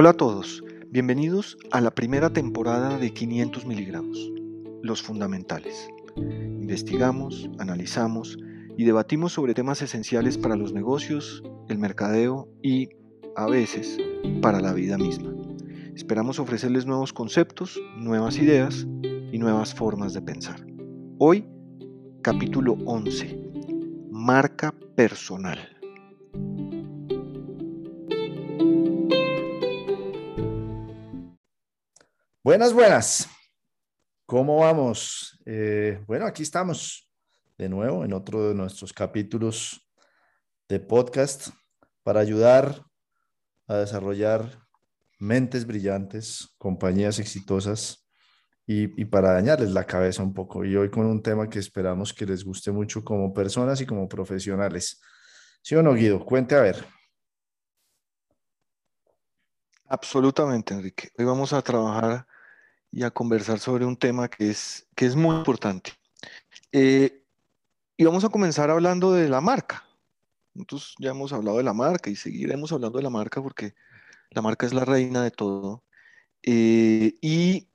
Hola a todos, bienvenidos a la primera temporada de 500 miligramos, los fundamentales. Investigamos, analizamos y debatimos sobre temas esenciales para los negocios, el mercadeo y, a veces, para la vida misma. Esperamos ofrecerles nuevos conceptos, nuevas ideas y nuevas formas de pensar. Hoy, capítulo 11, marca personal. Buenas, buenas. ¿Cómo vamos? Eh, bueno, aquí estamos de nuevo en otro de nuestros capítulos de podcast para ayudar a desarrollar mentes brillantes, compañías exitosas y, y, para dañarles la cabeza un poco. Y hoy con un tema que esperamos que les guste mucho como personas y como profesionales. ¿Sí o no, Guido? Cuente a ver. Absolutamente, Enrique. Hoy vamos a trabajar y a conversar sobre un tema que es, que es muy importante. Eh, y vamos a comenzar hablando de la marca. Nosotros ya hemos hablado de la marca y seguiremos hablando de la marca porque la marca es la reina de todo. Eh, y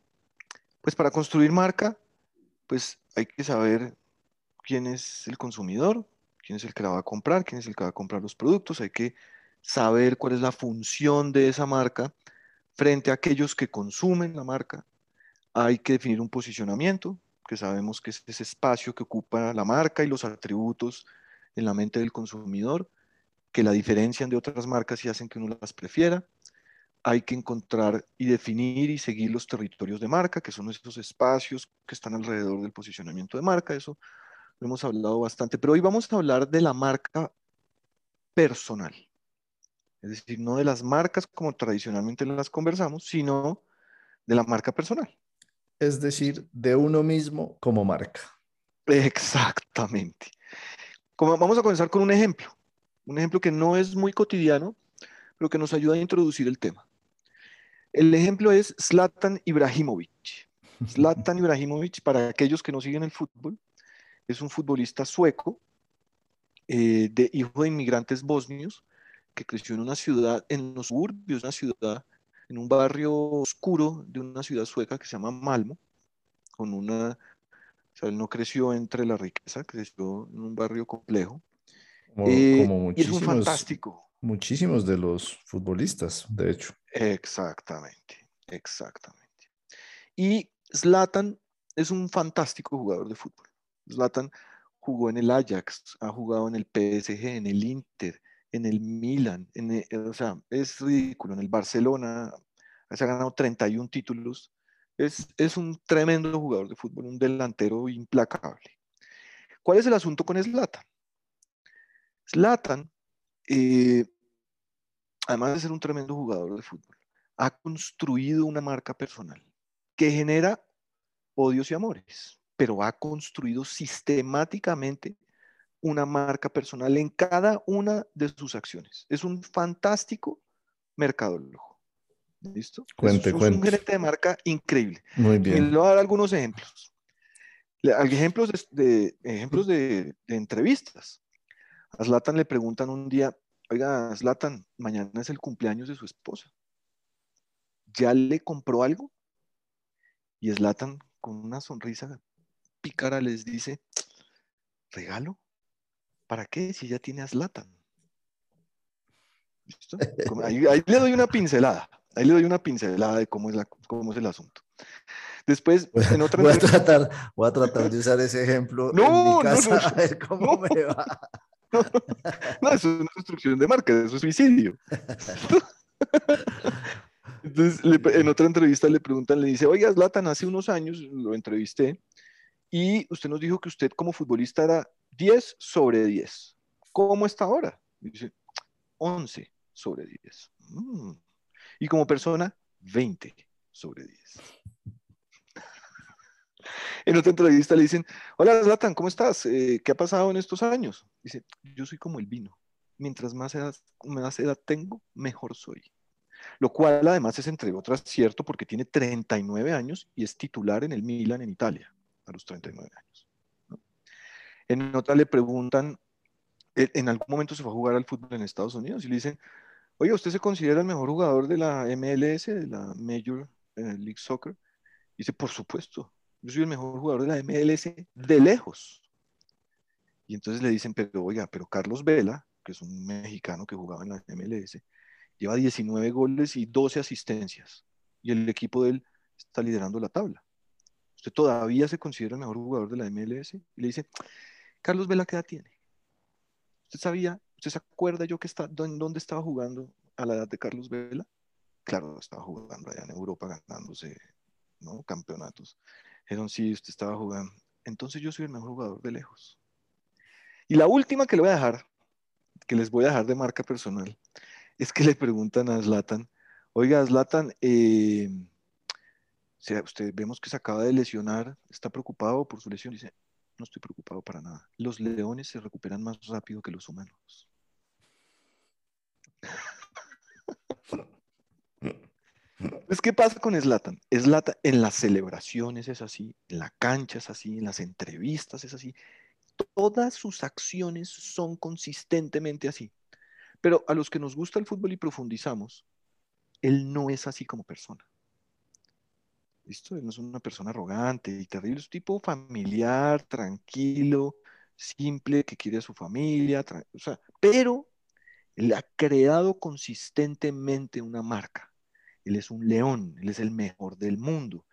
pues para construir marca, pues hay que saber quién es el consumidor, quién es el que la va a comprar, quién es el que va a comprar los productos, hay que saber cuál es la función de esa marca frente a aquellos que consumen la marca hay que definir un posicionamiento, que sabemos que es ese espacio que ocupa la marca y los atributos en la mente del consumidor, que la diferencian de otras marcas y hacen que uno las prefiera. Hay que encontrar y definir y seguir los territorios de marca, que son esos espacios que están alrededor del posicionamiento de marca. Eso lo hemos hablado bastante. Pero hoy vamos a hablar de la marca personal. Es decir, no de las marcas como tradicionalmente las conversamos, sino de la marca personal es decir, de uno mismo como marca. Exactamente. Como, vamos a comenzar con un ejemplo, un ejemplo que no es muy cotidiano, pero que nos ayuda a introducir el tema. El ejemplo es Zlatan Ibrahimovic. Zlatan Ibrahimovic, para aquellos que no siguen el fútbol, es un futbolista sueco, eh, de hijo de inmigrantes bosnios, que creció en una ciudad, en los suburbios, una ciudad en un barrio oscuro de una ciudad sueca que se llama Malmo, con una, o sea, él no creció entre la riqueza, creció en un barrio complejo. Como, muchísimos, eh, y es un fantástico. Muchísimos de los futbolistas, de hecho. Exactamente, exactamente. Y Zlatan es un fantástico jugador de fútbol. Zlatan jugó en el Ajax, ha jugado en el PSG, en el Inter, en el Milan, en eh, o sea, es ridículo, en el Barcelona, se ha ganado 31 títulos, es, es un tremendo jugador de fútbol, un delantero implacable. ¿Cuál es el asunto con Zlatan? Zlatan, eh, además de ser un tremendo jugador de fútbol, ha construido una marca personal que genera odios y amores, pero ha construido sistemáticamente una marca personal en cada una de sus acciones. Es un fantástico mercadólogo. ¿Listo? Cuente, es, cuente. un gerente de marca increíble. Muy bien. Y le voy a dar algunos ejemplos. Ejemplos de, ejemplos de, entrevistas. A Zlatan le preguntan un día, oiga, Zlatan, mañana es el cumpleaños de su esposa. ¿Ya le compró algo? Y Zlatan, con una sonrisa pícara, les dice, ¿regalo? ¿Para qué si ya tiene a Zlatan? Ahí, le doy una pincelada, ahí le doy una pincelada de cómo es, la, cómo es el asunto. Después, en otra voy, a tratar, voy a tratar de usar ese ejemplo no, en mi casa no, a ver cómo me va. No, eso es una construcción de marca, eso es suicidio. Entonces, en otra entrevista le preguntan, le dice, oiga, Zlatan, hace unos años lo entrevisté y usted nos dijo que usted como futbolista era 10 sobre 10. ¿Cómo está ahora? Dice, 11 sobre 10. Mm. Y como persona, 20 sobre 10. En otra entrevista le dicen, hola Zlatan, ¿cómo estás? Eh, ¿Qué ha pasado en estos años? Dice, yo soy como el vino. Mientras más edad, más edad tengo, mejor soy. Lo cual además es, entre otras, cierto porque tiene 39 años y es titular en el Milan en Italia a los 39 años. En otra le preguntan, en algún momento se fue a jugar al fútbol en Estados Unidos y le dicen, oye, ¿usted se considera el mejor jugador de la MLS, de la Major eh, League Soccer? Dice, por supuesto, yo soy el mejor jugador de la MLS de lejos. Y entonces le dicen, pero oiga, pero Carlos Vela, que es un mexicano que jugaba en la MLS, lleva 19 goles y 12 asistencias. Y el equipo de él está liderando la tabla. ¿Usted todavía se considera el mejor jugador de la MLS? Y le dice, Carlos Vela, ¿qué edad tiene? ¿Usted sabía, usted se acuerda yo que está, dónde estaba jugando a la edad de Carlos Vela? Claro, estaba jugando allá en Europa ganándose ¿no? campeonatos. Dijeron, sí, usted estaba jugando. Entonces yo soy el mejor jugador de lejos. Y la última que le voy a dejar, que les voy a dejar de marca personal, es que le preguntan a Zlatan, oiga, Zlatan, eh, usted vemos que se acaba de lesionar, está preocupado por su lesión. Dice, no estoy preocupado para nada. Los leones se recuperan más rápido que los humanos. Pues, ¿qué pasa con Slatan? Slatan en las celebraciones es así, en la cancha es así, en las entrevistas es así. Todas sus acciones son consistentemente así. Pero a los que nos gusta el fútbol y profundizamos, él no es así como persona. Él no es una persona arrogante y terrible, es un tipo familiar, tranquilo, simple, que quiere a su familia, o sea, pero él ha creado consistentemente una marca. Él es un león, él es el mejor del mundo.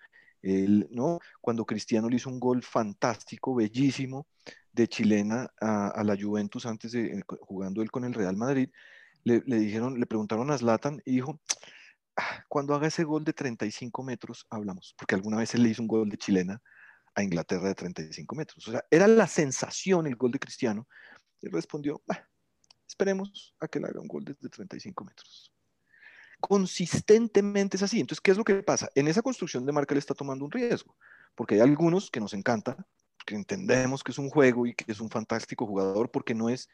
Él, ¿no? Cuando Cristiano le hizo un gol fantástico, bellísimo, de chilena a, la Juventus antes de eh, jugando él con el Real Madrid, le, dijeron, le preguntaron a Zlatan y dijo, cuando haga ese gol de 35 metros, hablamos, porque alguna vez él le hizo un gol de chilena a Inglaterra de 35 metros. O sea, era la sensación el gol de Cristiano. Y respondió, esperemos a que le haga un gol de 35 metros. Consistentemente es así. Entonces, ¿qué es lo que pasa? En esa construcción de marca le está tomando un riesgo, porque hay algunos que nos encanta, que entendemos que es un juego y que es un fantástico jugador, porque no es,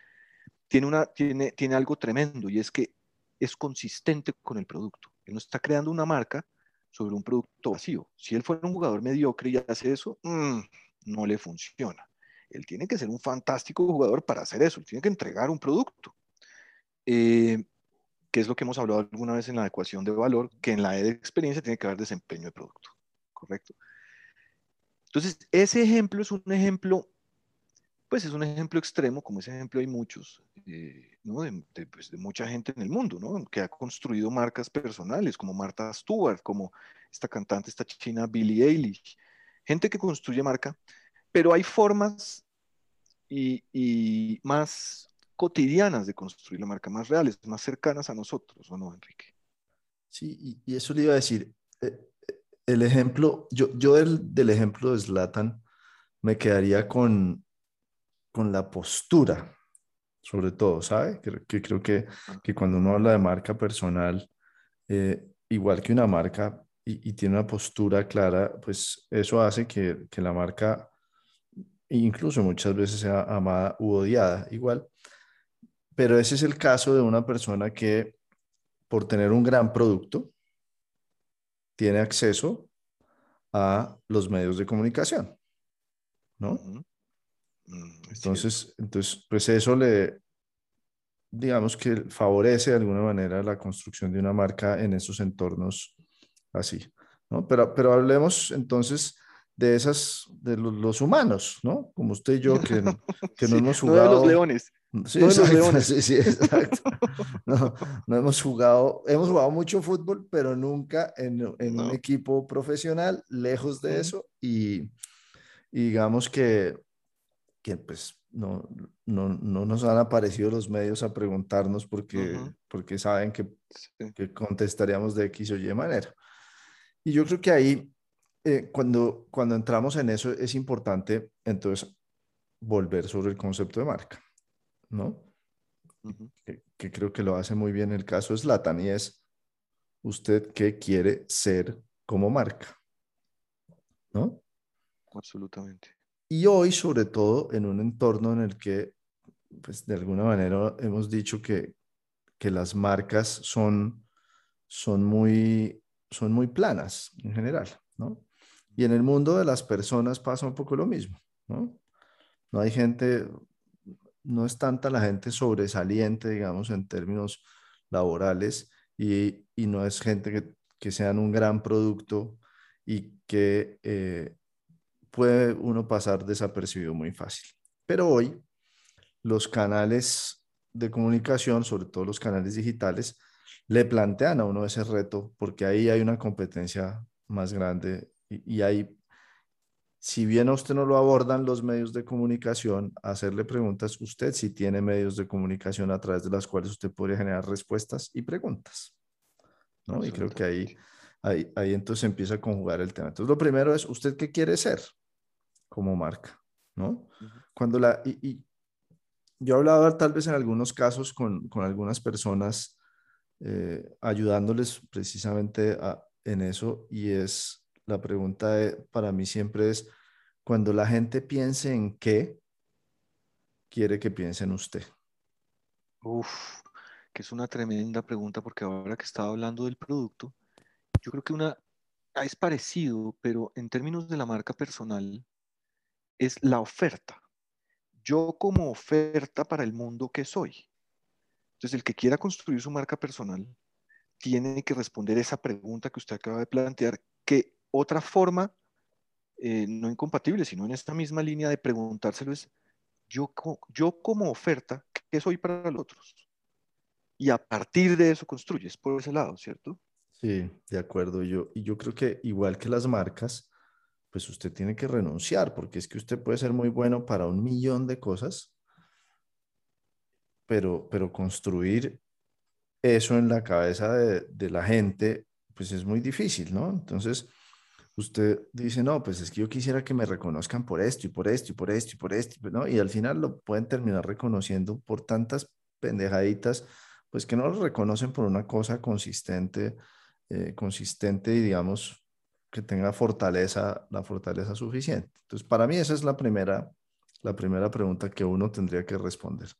tiene, una, tiene, tiene algo tremendo y es que es consistente con el producto. Él no está creando una marca sobre un producto vacío. Si él fuera un jugador mediocre y hace eso, mm, no le funciona. Él tiene que ser un fantástico jugador para hacer eso. Él tiene que entregar un producto. Eh, que es lo que hemos hablado alguna vez en la ecuación de valor, que en la E de experiencia tiene que haber desempeño de producto, ¿correcto? Entonces, ese ejemplo es un ejemplo, pues es un ejemplo extremo, como ese ejemplo hay muchos, eh, ¿no? Pues, de, mucha gente en el mundo, ¿no? Que ha construido marcas personales, como Martha Stewart, como esta cantante, esta china Billie Eilish, gente que construye marca, pero hay formas y, y más cotidianas de construir la marca, más reales, más cercanas a nosotros, ¿o no, Enrique? Sí, y, eso le iba a decir. Eh, eh, el ejemplo, yo, yo del, del ejemplo de Slatan me quedaría con, con la postura, sobre todo, ¿sabe? Que, creo que, que, cuando uno habla de marca personal, eh, igual que una marca y, y, tiene una postura clara, pues eso hace que, que la marca incluso muchas veces sea amada u odiada. Igual, pero ese es el caso de una persona que por tener un gran producto tiene acceso a los medios de comunicación, ¿no? Mm, entonces, entonces, pues eso le, digamos que favorece de alguna manera la construcción de una marca en esos entornos así, ¿no? Pero, pero hablemos entonces de esas, de los, humanos, ¿no? Como usted y yo, que, que no hemos jugado. No de los leones. Sí, exacto, sí, sí, exacto. No, no, hemos jugado, hemos jugado mucho fútbol, pero nunca en, en un equipo profesional, lejos de eso, y, digamos que, que pues no, no, no, nos han aparecido los medios a preguntarnos porque, porque saben que, que, contestaríamos de X o Y manera. Y yo creo que ahí, eh, cuando, cuando entramos en eso, es importante entonces volver sobre el concepto de marca. ¿no? que, creo que lo hace muy bien el caso es Latan y es usted qué quiere ser como marca, ¿no? Absolutamente. Y hoy, sobre todo, en un entorno en el que, pues, de alguna manera hemos dicho que, que las marcas son, son, muy, son muy planas en general, ¿no? Y en el mundo de las personas pasa un poco lo mismo, ¿no? No hay gente, no es tanta la gente sobresaliente, digamos, en términos laborales y, no es gente que, que, sean un gran producto y que eh, puede uno pasar desapercibido muy fácil. Pero hoy los canales de comunicación, sobre todo los canales digitales, le plantean a uno ese reto porque ahí hay una competencia más grande y, y hay si bien a usted no lo abordan los medios de comunicación, hacerle preguntas, usted si tiene medios de comunicación a través de las cuales usted podría generar respuestas y preguntas. ¿no? Y creo que ahí, ahí, ahí entonces empieza a conjugar el tema. Entonces, lo primero es, ¿usted qué quiere ser como marca? ¿no? Cuando la, y, y, yo he hablado tal vez en algunos casos con, con algunas personas eh, ayudándoles precisamente a, en eso y es la pregunta para mí siempre es, cuando la gente piense en qué, quiere que piense en usted. Uf, que es una tremenda pregunta porque ahora que estaba hablando del producto, yo creo que una es parecido, pero en términos de la marca personal, es la oferta. Yo como oferta para el mundo que soy. Entonces, el que quiera construir su marca personal tiene que responder esa pregunta que usted acaba de plantear, que otra forma, eh, no incompatible, sino en esta misma línea de preguntárselo es, yo, yo como oferta, ¿qué soy para los otros? Y a partir de eso construyes por ese lado, ¿cierto? Sí, de acuerdo. Yo, y yo creo que igual que las marcas, pues usted tiene que renunciar, porque es que usted puede ser muy bueno para un millón de cosas, pero, pero construir eso en la cabeza de, la gente, pues es muy difícil, ¿no? Entonces, usted dice, no, pues es que yo quisiera que me reconozcan por esto y por esto y por esto y por esto, ¿no? Y al final lo pueden terminar reconociendo por tantas pendejaditas, pues que no lo reconocen por una cosa consistente, eh, consistente y digamos que tenga fortaleza, la fortaleza suficiente. Entonces, para mí esa es la primera, la primera pregunta que uno tendría que responder.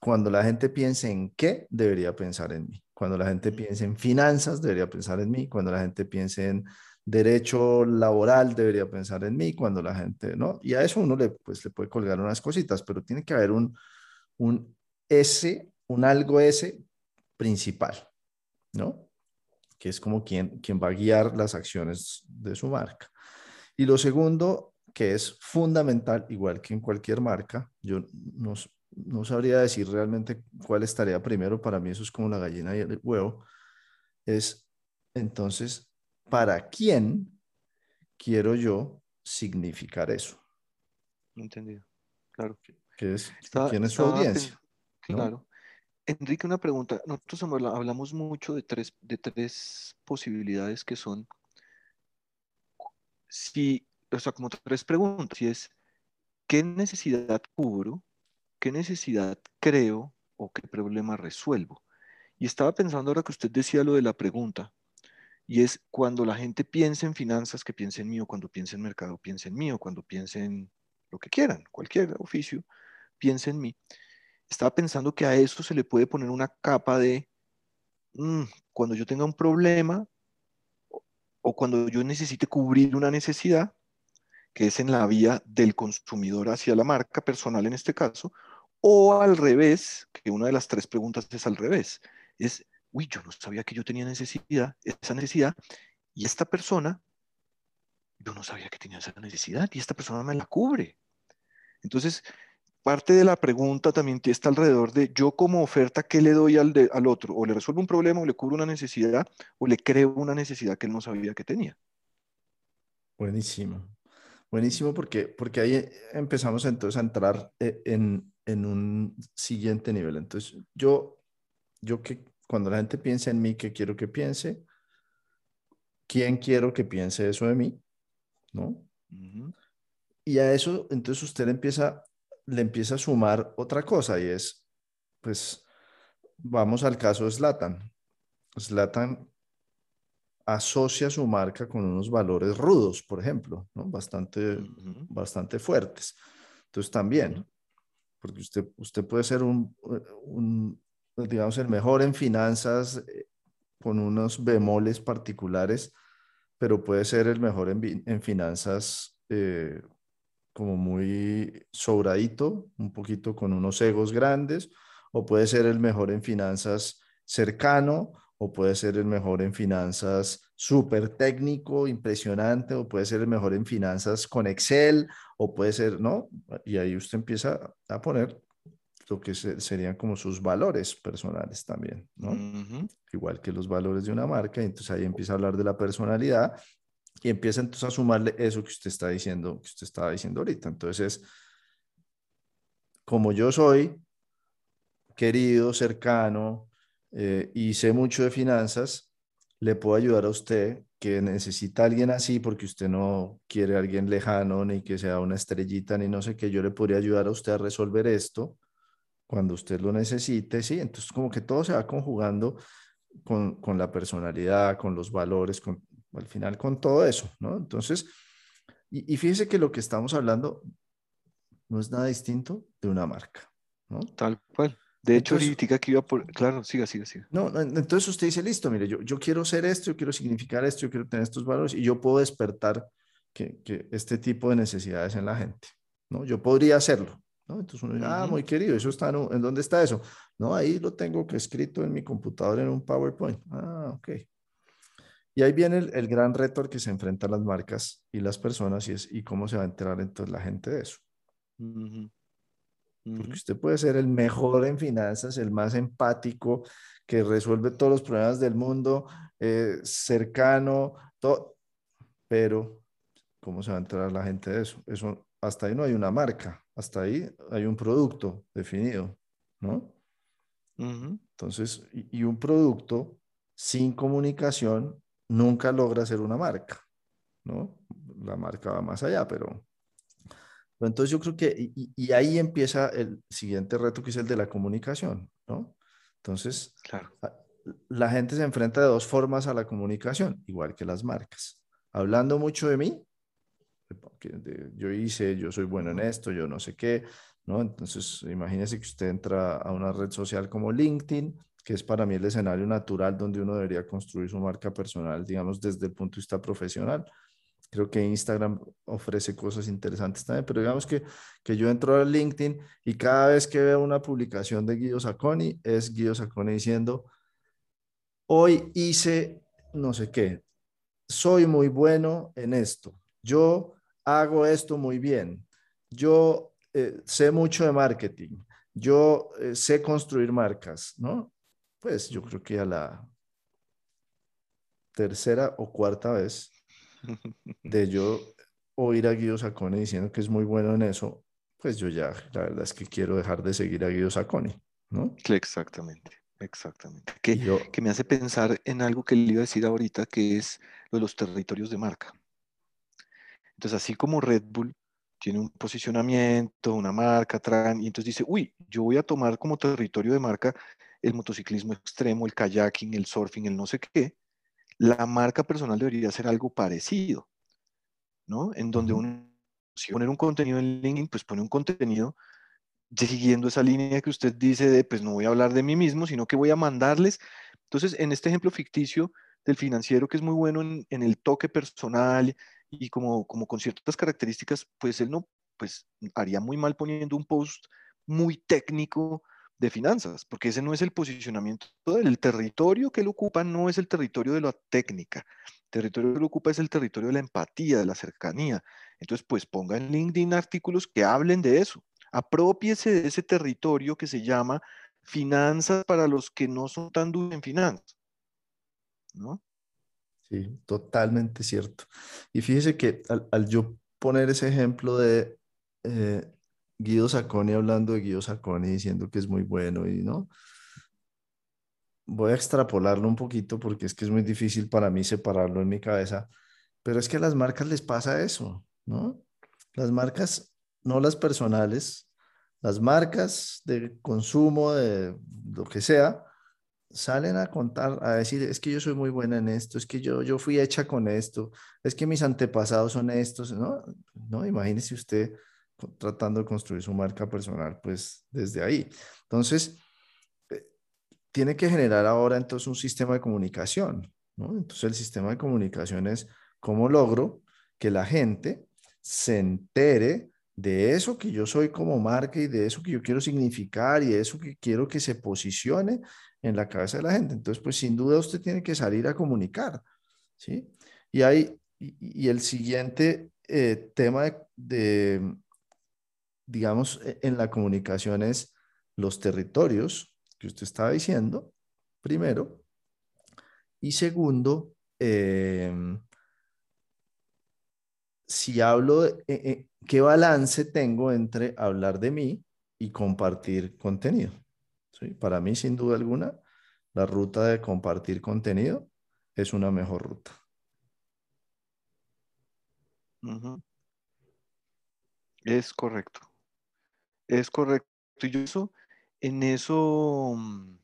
Cuando la gente piense en qué, debería pensar en mí. Cuando la gente piense en finanzas, debería pensar en mí. Cuando la gente piense en derecho laboral, debería pensar en mí. Cuando la gente, ¿no? Y a eso uno le, pues, le puede colgar unas cositas, pero tiene que haber un, un S, un algo S principal, ¿no? Que es como quien, quien va a guiar las acciones de su marca. Y lo segundo, que es fundamental, igual que en cualquier marca, yo nos, no sabría decir realmente cuál estaría primero, para mí eso es como la gallina y el huevo, es entonces, ¿para quién quiero yo significar eso? Entendido, claro. ¿Qué es, ¿Quién es su audiencia? Claro. Enrique, una pregunta. Nosotros hablamos mucho de tres, de tres posibilidades que son, si, o sea, como tres preguntas, y es, ¿qué necesidad cubro? ¿Qué necesidad creo o qué problema resuelvo? Y estaba pensando ahora que usted decía lo de la pregunta, y es cuando la gente piensa en finanzas, que piense en mí, o cuando piense en mercado, piense en mí, o cuando piense en lo que quieran, cualquier oficio, piense en mí. Estaba pensando que a eso se le puede poner una capa de, mm, cuando yo tenga un problema, o cuando yo necesite cubrir una necesidad, que es en la vía del consumidor hacia la marca personal en este caso, o al revés, que una de las tres preguntas es al revés, es, uy, yo no sabía que yo tenía necesidad, esa necesidad, y esta persona, yo no sabía que tenía esa necesidad, y esta persona me la cubre. Entonces, parte de la pregunta también está alrededor de yo como oferta, ¿qué le doy al, al otro? O le resuelvo un problema, o le cubro una necesidad, o le creo una necesidad que él no sabía que tenía. Buenísimo. Buenísimo porque, porque ahí empezamos entonces a entrar eh, en, en un siguiente nivel. Entonces, yo, yo que cuando la gente piensa en mí, ¿qué quiero que piense? ¿Quién quiero que piense eso de mí? ¿No? Y a eso, entonces usted empieza, le empieza a sumar otra cosa y es, pues, vamos al caso de Slatan. Slatan asocia su marca con unos valores rudos, por ejemplo, ¿no? bastante, bastante fuertes. Entonces también, porque usted, usted puede ser un, un, digamos, el mejor en finanzas eh, con unos bemoles particulares, pero puede ser el mejor en, en finanzas eh, como muy sobradito, un poquito con unos egos grandes, o puede ser el mejor en finanzas cercano, o puede ser el mejor en finanzas súper técnico, impresionante, o puede ser el mejor en finanzas con Excel, o puede ser, ¿no? Y ahí usted empieza a poner lo que serían como sus valores personales también, ¿no? Igual que los valores de una marca, entonces ahí empieza a hablar de la personalidad y empieza entonces a sumarle eso que usted está diciendo, que usted estaba diciendo ahorita. Entonces, como yo soy querido, cercano eh, y sé mucho de finanzas, le puedo ayudar a usted que necesita alguien así porque usted no quiere alguien lejano ni que sea una estrellita ni no sé qué, yo le podría ayudar a usted a resolver esto cuando usted lo necesite, sí, entonces como que todo se va conjugando con, con la personalidad, con los valores, con, al final con todo eso, ¿no? Entonces, y, y, fíjese que lo que estamos hablando no es nada distinto de una marca, ¿no? Tal cual. De hecho, ahorita que iba por... Claro, siga, siga, siga. No, entonces usted dice, listo, mire, yo, yo quiero ser esto, yo quiero significar esto, yo quiero tener estos valores y yo puedo despertar que, que este tipo de necesidades en la gente, ¿no? Yo podría hacerlo, ¿no? Entonces uno dice, ah, muy querido, ¿eso está en, en, dónde está eso? No, ahí lo tengo que escrito en mi computadora en un PowerPoint. Ah, ok. Y ahí viene el, el gran reto al que se enfrentan las marcas y las personas y es, ¿y cómo se va a enterar entonces la gente de eso? Porque usted puede ser el mejor en finanzas, el más empático, que resuelve todos los problemas del mundo, eh, cercano, todo, pero ¿cómo se va a enterar la gente de eso? Eso hasta ahí no hay una marca, hasta ahí hay un producto definido, ¿no? Entonces, y, y, un producto sin comunicación nunca logra ser una marca, ¿no? La marca va más allá, pero... Entonces yo creo que, y, y ahí empieza el siguiente reto que es el de la comunicación, ¿no? Entonces, claro. la gente se enfrenta de dos formas a la comunicación, igual que las marcas. Hablando mucho de mí, yo hice, yo soy bueno en esto, yo no sé qué, ¿no? Entonces, imagínese que usted entra a una red social como LinkedIn, que es para mí el escenario natural donde uno debería construir su marca personal, digamos, desde el punto de vista profesional. Creo que Instagram ofrece cosas interesantes también, pero digamos que, que yo entro a LinkedIn y cada vez que veo una publicación de Guido Sacconi, es Guido Sacconi diciendo, hoy hice no sé qué, soy muy bueno en esto, yo hago esto muy bien, yo eh, sé mucho de marketing, yo eh, sé construir marcas, ¿no? Pues yo creo que a la tercera o cuarta vez de yo oír a Guido Sacconi diciendo que es muy bueno en eso, pues yo ya, la verdad es que quiero dejar de seguir a Guido Sacconi, ¿no? Exactamente, exactamente. Que, yo, que me hace pensar en algo que le iba a decir ahorita, que es lo de los territorios de marca. Entonces, así como Red Bull tiene un posicionamiento, una marca, tran, y entonces dice, uy, yo voy a tomar como territorio de marca el motociclismo extremo, el kayaking, el surfing, el no sé qué, la marca personal debería ser algo parecido, ¿no? En donde uno, si poner un contenido en LinkedIn, pues pone un contenido siguiendo esa línea que usted dice de, pues no voy a hablar de mí mismo, sino que voy a mandarles. Entonces, en este ejemplo ficticio del financiero, que es muy bueno en, en el toque personal y como, como con ciertas características, pues él no, pues haría muy mal poniendo un post muy técnico de finanzas, porque ese no es el posicionamiento del territorio que él ocupa, no es el territorio de la técnica. El territorio que lo ocupa es el territorio de la empatía, de la cercanía. Entonces, pues ponga en LinkedIn artículos que hablen de eso. Apropiese de ese territorio que se llama finanzas para los que no son tan duros en finanzas. ¿No? Sí, totalmente cierto. Y fíjese que al, yo poner ese ejemplo de eh, Guido Sacconi hablando de Guido Sacconi diciendo que es muy bueno y no, voy a extrapolarlo un poquito porque es que es muy difícil para mí separarlo en mi cabeza, pero es que a las marcas les pasa eso, ¿no? Las marcas, no las personales, las marcas de consumo, de lo que sea, salen a contar, a decir, es que yo soy muy buena en esto, es que yo, yo fui hecha con esto, es que mis antepasados son estos, ¿no? No, imagínese usted tratando de construir su marca personal, pues desde ahí. Entonces, eh, tiene que generar ahora entonces un sistema de comunicación, ¿no? Entonces el sistema de comunicación es cómo logro que la gente se entere de eso que yo soy como marca y de eso que yo quiero significar y de eso que quiero que se posicione en la cabeza de la gente. Entonces, pues sin duda usted tiene que salir a comunicar, ¿sí? Y hay, y, el siguiente eh, tema de, digamos, e, en la comunicación es los territorios que usted estaba diciendo, primero, y segundo, em, si hablo, de, eh, eh, ¿qué balance tengo entre hablar de mí y compartir contenido? Para mí, sin duda alguna, la ruta de compartir contenido es una mejor ruta. Es correcto. Es correcto. Y eso, en eso, mm,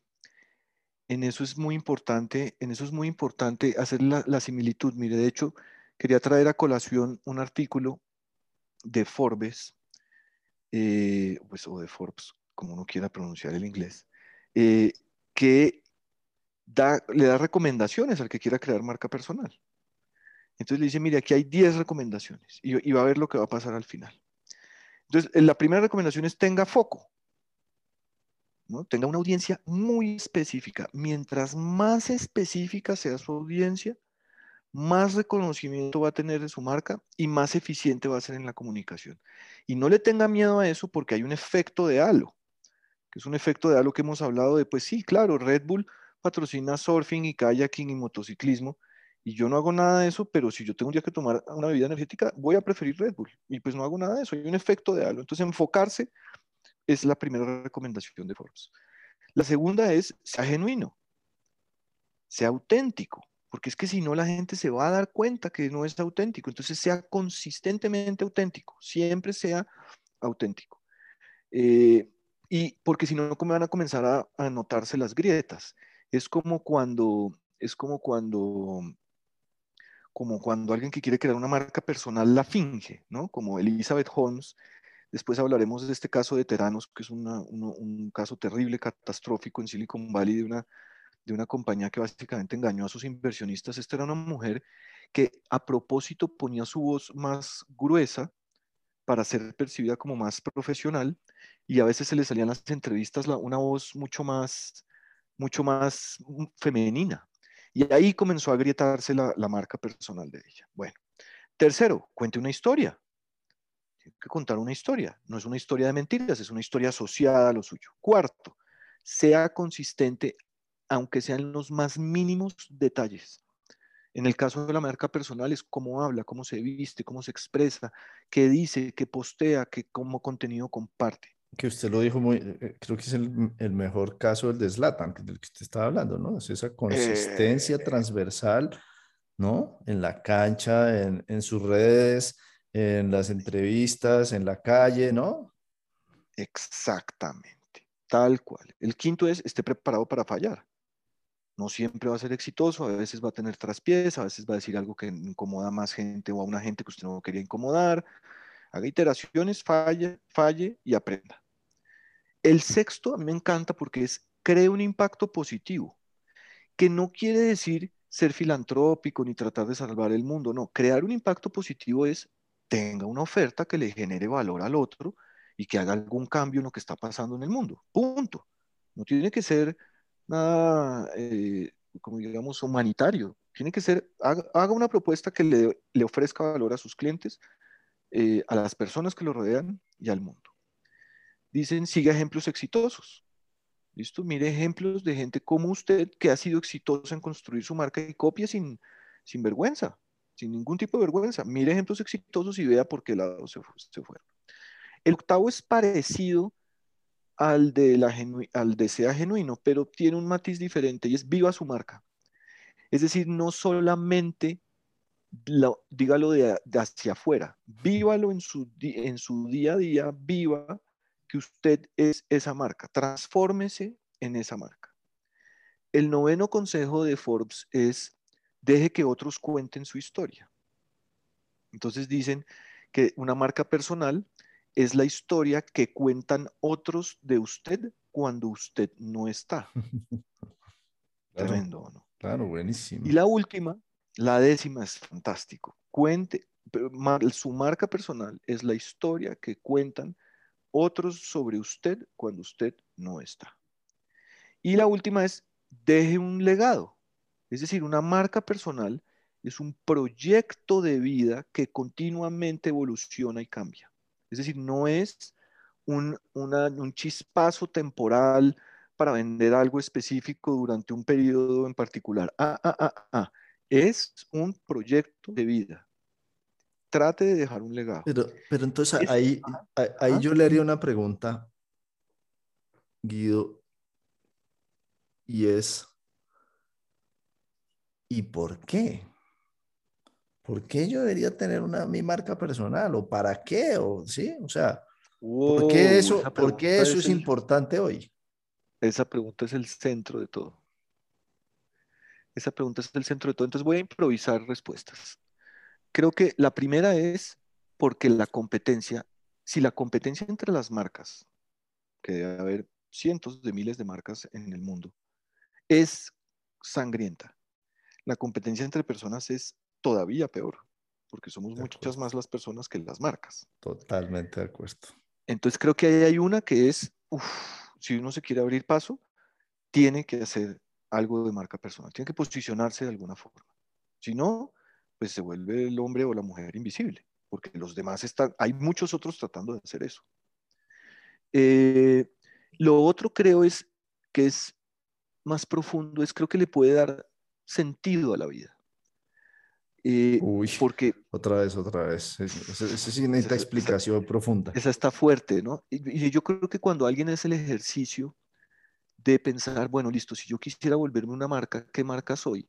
en eso es muy importante, en eso es muy importante hacer la similitud. Mire, de hecho, quería traer a colación un artículo de Forbes, eh, pues, o de Forbes, como uno quiera pronunciar el inglés, eh, que le da recomendaciones al que quiera crear marca personal. Entonces le dice, mire, aquí hay 10 recomendaciones y va a ver lo que va a pasar al final. Entonces, la primera recomendación es tenga foco. ¿no? Tenga una audiencia muy específica. Mientras más específica sea su audiencia, más reconocimiento va a tener de su marca y más eficiente va a ser en la comunicación. Y no le tenga miedo a eso porque hay un efecto de halo, que es un efecto de halo que hemos hablado de, pues sí, claro, Red Bull patrocina surfing y kayaking y motociclismo, y yo no hago nada de eso, pero si yo tengo un día que tomar una bebida energética, voy a preferir Red Bull, y pues no hago nada de eso, hay un efecto de halo. Entonces, enfocarse es la primera recomendación de Forbes. La segunda es, sea genuino, sea auténtico porque es que si no la gente se va a dar cuenta que no es auténtico. Entonces sea consistentemente auténtico, siempre sea auténtico. Eh, y porque si no, ¿cómo van a comenzar a, a, notarse las grietas? Es como cuando, es como cuando, como cuando alguien que quiere crear una marca personal la finge, ¿no? Como Elizabeth Holmes. Después hablaremos de este caso de Teranos, que es un caso terrible, catastrófico en Silicon Valley de una de una compañía que básicamente engañó a sus inversionistas. Esta era una mujer que a propósito ponía su voz más gruesa para ser percibida como más profesional y a veces se le salían las entrevistas una voz mucho más, mucho más femenina. Y ahí comenzó a agrietarse la, la marca personal de ella. Bueno, tercero, cuente una historia. Tiene que contar una historia. No es una historia de mentiras, es una historia asociada a lo suyo. Cuarto, sea consistente aunque sean los más mínimos detalles. En el caso de la marca personal es cómo habla, cómo se viste, cómo se expresa, qué dice, qué postea, qué cómo contenido comparte. Que usted lo dijo muy, eh, creo que es el, mejor caso del de Slatan, del que usted estaba hablando, ¿no? Es esa consistencia eh, transversal, ¿no? En la cancha, en, en sus redes, en las entrevistas, en la calle, ¿no? Exactamente, tal cual. El quinto es, esté preparado para fallar no siempre va a ser exitoso, a veces va a tener traspiés, a veces va a decir algo que incomoda a más gente o a una gente que usted no quería incomodar. Haga iteraciones, falle, falle y aprenda. El sexto a mí me encanta porque es cree un impacto positivo, que no quiere decir ser filantrópico ni tratar de salvar el mundo, no, crear un impacto positivo es tenga una oferta que le genere valor al otro y que haga algún cambio en lo que está pasando en el mundo. Punto. No tiene que ser nada, eh, como digamos, humanitario. Tiene que ser, haga, una propuesta que le, le, ofrezca valor a sus clientes, eh, a las personas que lo rodean y al mundo. Dicen, siga ejemplos exitosos. ¿Listo? Mire ejemplos de gente como usted que ha sido exitosa en construir su marca y copia sin, sin vergüenza, sin ningún tipo de vergüenza. Mire ejemplos exitosos y vea por qué lado se, se fueron. El octavo es parecido al de, la al de sea genuino, pero tiene un matiz diferente y es viva su marca. Es decir, no solamente dígalo de, hacia afuera, vívalo en su, en su día a día, viva que usted es esa marca, transfórmese en esa marca. El noveno consejo de Forbes es deje que otros cuenten su historia. Entonces dicen que una marca personal es la historia que cuentan otros de usted cuando usted no está. Tremendo, ¿no? Claro, buenísimo. Y la última, la décima es fantástico. Cuente, su marca personal es la historia que cuentan otros sobre usted cuando usted no está. Y la última es, deje un legado. Es decir, una marca personal es un proyecto de vida que continuamente evoluciona y cambia. Es decir, no es un, un chispazo temporal para vender algo específico durante un periodo en particular. Ah, ah, ah, ah. Es un proyecto de vida. Trate de dejar un legado. Pero, pero entonces ahí, ahí yo le haría una pregunta, Guido, y es, ¿y por qué? ¿Por qué yo debería tener una, mi marca personal? ¿O para qué? ¿O, ¿sí? o sea, ¿por qué eso, ¿por qué eso es, importante hoy? Esa pregunta es el centro de todo. Esa pregunta es el centro de todo. Entonces voy a improvisar respuestas. Creo que la primera es porque la competencia, si la competencia entre las marcas, que debe haber cientos de miles de marcas en el mundo, es sangrienta. La competencia entre personas es todavía peor, porque somos muchas más las personas que las marcas. Totalmente de acuerdo. Entonces creo que ahí hay una que es, si uno se quiere abrir paso, tiene que hacer algo de marca personal, tiene que posicionarse de alguna forma. Si no, pues se vuelve el hombre o la mujer invisible, porque los demás están, hay muchos otros tratando de hacer eso. Eh, lo otro creo es que es más profundo es creo que le puede dar sentido a la vida. Eh, Uy, porque otra vez, otra vez. Esa sí necesita explicación profunda. Esa está fuerte, ¿no? Y, yo creo que cuando alguien hace el ejercicio de pensar, bueno, listo, si yo quisiera volverme una marca, ¿qué marca soy?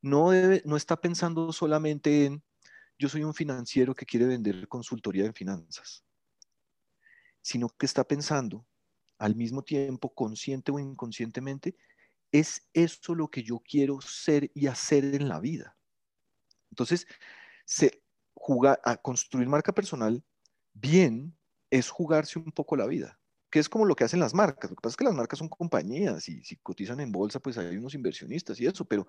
No, debe, no está pensando solamente en, yo soy un financiero que quiere vender consultoría en finanzas, sino que está pensando, al mismo tiempo, consciente o inconscientemente, es eso lo que yo quiero ser y hacer en la vida. Entonces, se jugar, a construir marca personal bien es jugarse un poco la vida, que es como lo que hacen las marcas. Lo que pasa es que las marcas son compañías y si cotizan en bolsa, pues hay unos inversionistas y eso, pero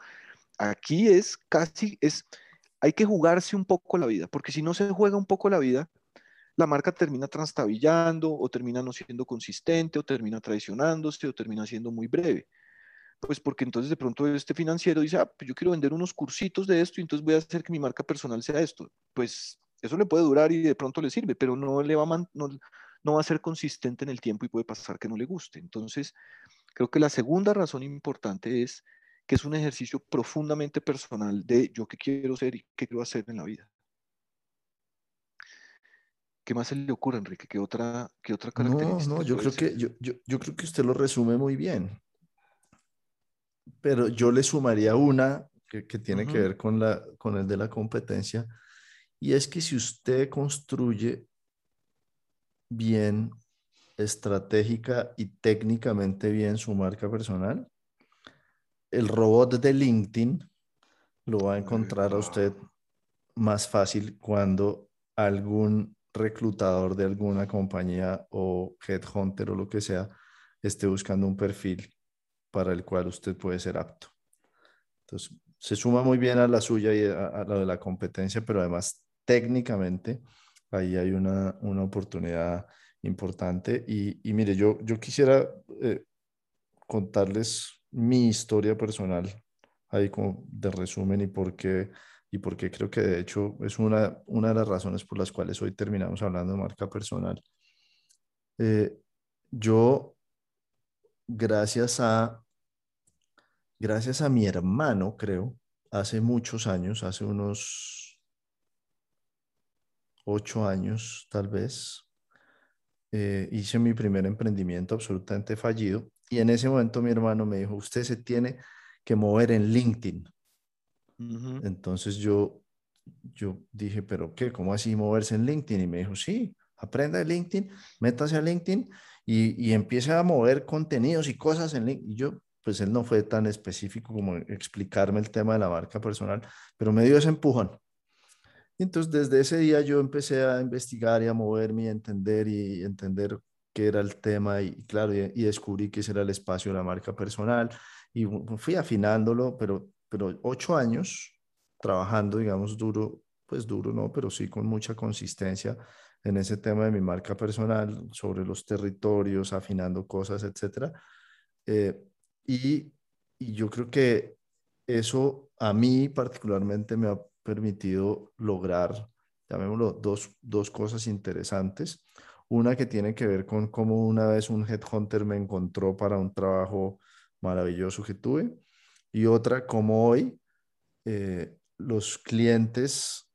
aquí es casi, es, hay que jugarse un poco la vida, porque si no se juega un poco la vida, la marca termina trastabillando o termina no siendo consistente o termina traicionándose o termina siendo muy breve. Pues porque entonces de pronto este financiero dice, ah, pues yo quiero vender unos cursitos de esto y entonces voy a hacer que mi marca personal sea esto. Pues eso le puede durar y de pronto le sirve, pero no, le va a no, no va a ser consistente en el tiempo y puede pasar que no le guste. Entonces, creo que la segunda razón importante es que es un ejercicio profundamente personal de yo qué quiero ser y qué quiero hacer en la vida. ¿Qué más se le ocurre, Enrique? ¿Qué otra, qué otra característica? No, no, yo creo, que, yo, yo, yo, creo que usted lo resume muy bien. Pero yo le sumaría una que, que tiene que ver con, la, con el de la competencia, y es que si usted construye bien, estratégica y técnicamente bien su marca personal, el robot de LinkedIn lo va a encontrar a usted más fácil cuando algún reclutador de alguna compañía o headhunter o lo que sea esté buscando un perfil para el cual usted puede ser apto. Entonces, se suma muy bien a la suya y a, la de la competencia, pero además técnicamente ahí hay una, una oportunidad importante. Y, y, mire, yo, yo quisiera eh, contarles mi historia personal, ahí como de resumen y por qué y porque creo que de hecho es una, una de las razones por las cuales hoy terminamos hablando de marca personal. Eh, yo, gracias a, gracias a mi hermano, creo, hace muchos años, hace unos ocho años tal vez, eh, hice mi primer emprendimiento absolutamente fallido y en ese momento mi hermano me dijo, usted se tiene que mover en LinkedIn. Entonces yo, yo dije, pero ¿qué? ¿Cómo así moverse en LinkedIn? Y me dijo, sí, aprenda de LinkedIn, métase a LinkedIn y, y empiece a mover contenidos y cosas en LinkedIn. Y yo, pues él no fue tan específico como explicarme el tema de la marca personal, pero me dio ese empujón. Entonces desde ese día yo empecé a investigar y a moverme y a entender y entender qué era el tema y claro, y, y descubrí que ese era el espacio de la marca personal y fui afinándolo, pero pero ocho años trabajando, digamos, duro pues duro, ¿no? Pero sí con mucha consistencia en ese tema de mi marca personal, sobre los territorios, afinando cosas, etcétera. Eh, y, y yo creo que eso a mí particularmente me ha permitido lograr, llamémoslo, dos, dos cosas interesantes. Una que tiene que ver con cómo una vez un headhunter me encontró para un trabajo maravilloso que tuve. Y otra, como hoy eh, los clientes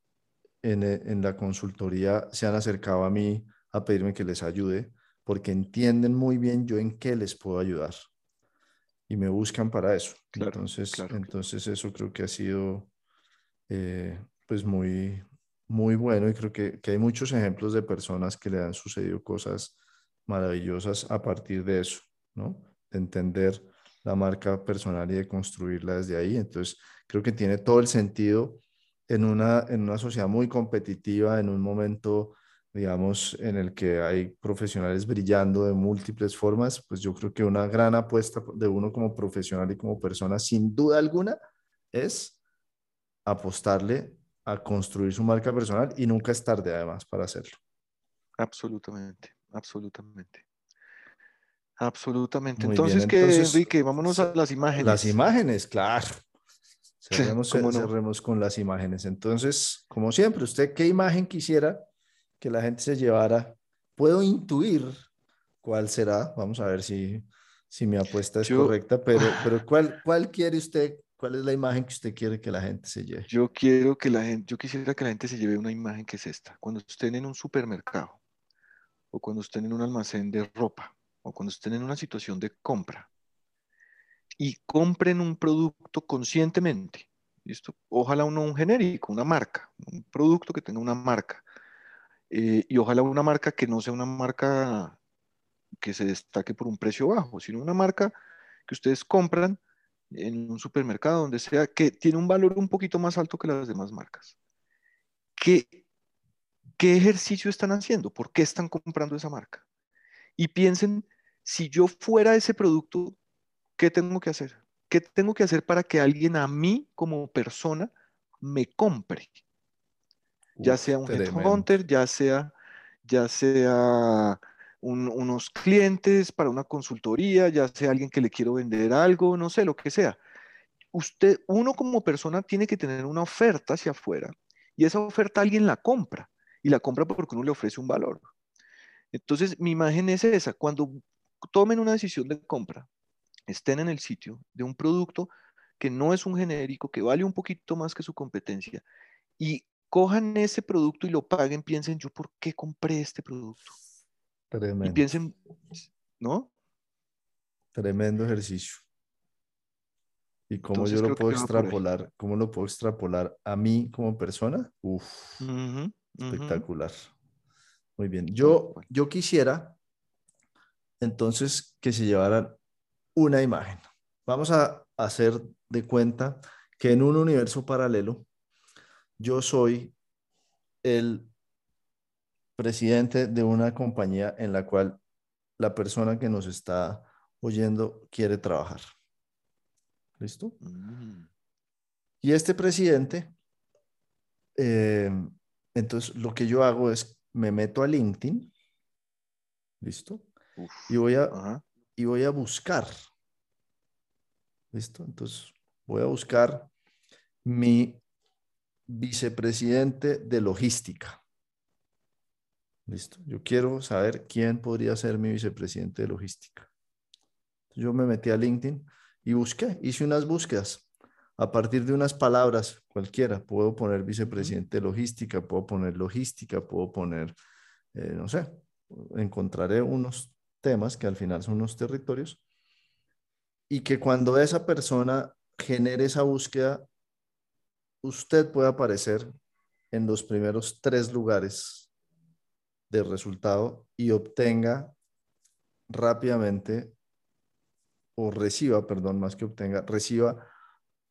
en, en, la consultoría se han acercado a mí a pedirme que les ayude porque entienden muy bien yo en qué les puedo ayudar y me buscan para eso. entonces, entonces eso creo que ha sido eh, pues muy, muy bueno y creo que, que, hay muchos ejemplos de personas que le han sucedido cosas maravillosas a partir de eso, ¿no? De entender la marca personal y de construirla desde ahí. Entonces, creo que tiene todo el sentido en una, en una sociedad muy competitiva, en un momento digamos, en el que hay profesionales brillando de múltiples formas, pues yo creo que una gran apuesta de uno como profesional y como persona, sin duda alguna, es apostarle a construir su marca personal y nunca es tarde además para hacerlo. Absolutamente, absolutamente. Absolutamente. entonces, ¿qué, Enrique? Vámonos a las imágenes. Las imágenes, claro. Cerremos, cerremos con las imágenes. Entonces, como siempre, ¿usted qué imagen quisiera que la gente se llevara. Puedo intuir cuál será. Vamos a ver si, si mi apuesta es correcta, pero, pero ¿cuál, ¿cuál quiere usted? ¿Cuál es la imagen que usted quiere que la gente se lleve? Yo quiero que la gente, yo quisiera que la gente se lleve una imagen que es esta. Cuando estén en un supermercado, o cuando estén en un almacén de ropa, o cuando estén en una situación de compra, y compren un producto conscientemente. ¿listo? Ojalá uno un genérico, una marca, un producto que tenga una marca. Eh, y ojalá una marca que no sea una marca que se destaque por un precio bajo, sino una marca que ustedes compran en un supermercado, donde sea, que tiene un valor un poquito más alto que las demás marcas. ¿Qué, qué ejercicio están haciendo? ¿Por qué están comprando esa marca? Y piensen, si yo fuera ese producto, ¿qué tengo que hacer? ¿Qué tengo que hacer para que alguien a mí como persona me compre? ya sea un headhunter, ya sea, ya sea unos clientes para una consultoría, ya sea alguien que le quiero vender algo, no sé, lo que sea. Usted, uno como persona tiene que tener una oferta hacia afuera y esa oferta alguien la compra y la compra porque uno le ofrece un valor. Entonces, mi imagen es esa, cuando tomen una decisión de compra, estén en el sitio de un producto que no es un genérico, que vale un poquito más que su competencia y cojan ese producto y lo paguen, piensen, yo, ¿por qué compré este producto? Tremendo. Y piensen, ¿no? Tremendo ejercicio. ¿Y cómo yo lo puedo extrapolar? ¿Cómo lo puedo extrapolar a mí como persona? Uf, espectacular. Muy bien. Yo, yo quisiera entonces que se llevaran una imagen. Vamos a hacer de cuenta que en un universo paralelo yo soy el presidente de una compañía en la cual la persona que nos está oyendo quiere trabajar. ¿Listo? Mm. Y este presidente, eh, entonces lo que yo hago es me meto a LinkedIn, ¿listo? y, voy a, y voy a buscar, ¿listo? Entonces voy a buscar mi vicepresidente de logística. Listo. Yo quiero saber quién podría ser mi vicepresidente de logística. Yo me metí a LinkedIn y busqué, hice unas búsquedas. A partir de unas palabras cualquiera, puedo poner vicepresidente de logística, puedo poner logística, puedo poner, eh, no sé, encontraré unos temas que al final son unos territorios y que cuando esa persona genere esa búsqueda, usted puede aparecer en los primeros tres lugares resultado y obtenga rápidamente o reciba, perdón, más que obtenga, reciba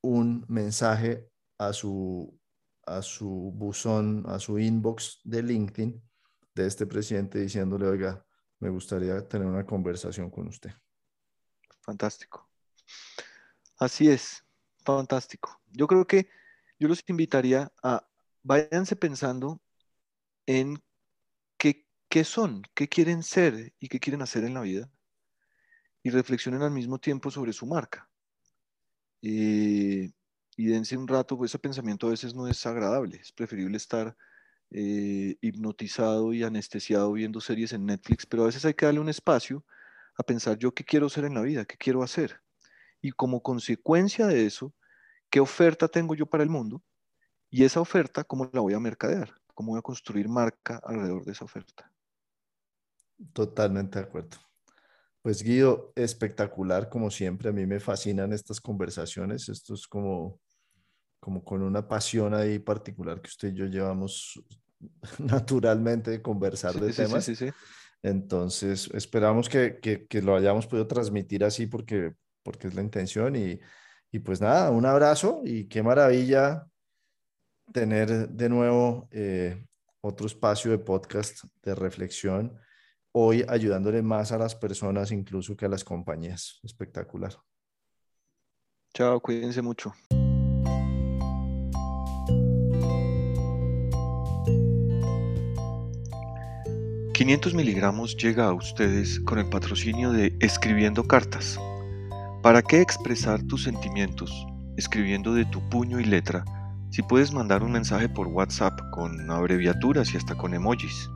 un mensaje a su, a su buzón, a su inbox de LinkedIn de este presidente diciéndole, oiga, me gustaría tener una conversación con usted. Fantástico. Así es, fantástico. Yo creo que yo los invitaría a váyanse pensando en qué, son, qué quieren ser y qué quieren hacer en la vida y reflexionen al mismo tiempo sobre su marca. Eh, y dense un rato, pues ese pensamiento a veces no es agradable, es preferible estar eh, hipnotizado y anestesiado viendo series en Netflix, pero a veces hay que darle un espacio a pensar yo qué quiero ser en la vida, qué quiero hacer. Y como consecuencia de eso, qué oferta tengo yo para el mundo y esa oferta, cómo la voy a mercadear, cómo voy a construir marca alrededor de esa oferta. Totalmente de acuerdo. Pues Guido, espectacular como siempre. A mí me fascinan estas conversaciones. Esto es como, como con una pasión ahí particular que usted y yo llevamos naturalmente de conversar de temas. Sí, sí, Entonces, esperamos que, que, lo hayamos podido transmitir así porque, porque es la intención. Y, y pues nada, un abrazo y qué maravilla tener de nuevo eh, otro espacio de podcast de reflexión hoy ayudándole más a las personas incluso que a las compañías. Espectacular. Chao, cuídense mucho. ...500 miligramos llega a ustedes con el patrocinio de Escribiendo Cartas. ¿Para qué expresar tus sentimientos escribiendo de tu puño y letra si puedes mandar un mensaje por WhatsApp con abreviaturas y hasta con emojis?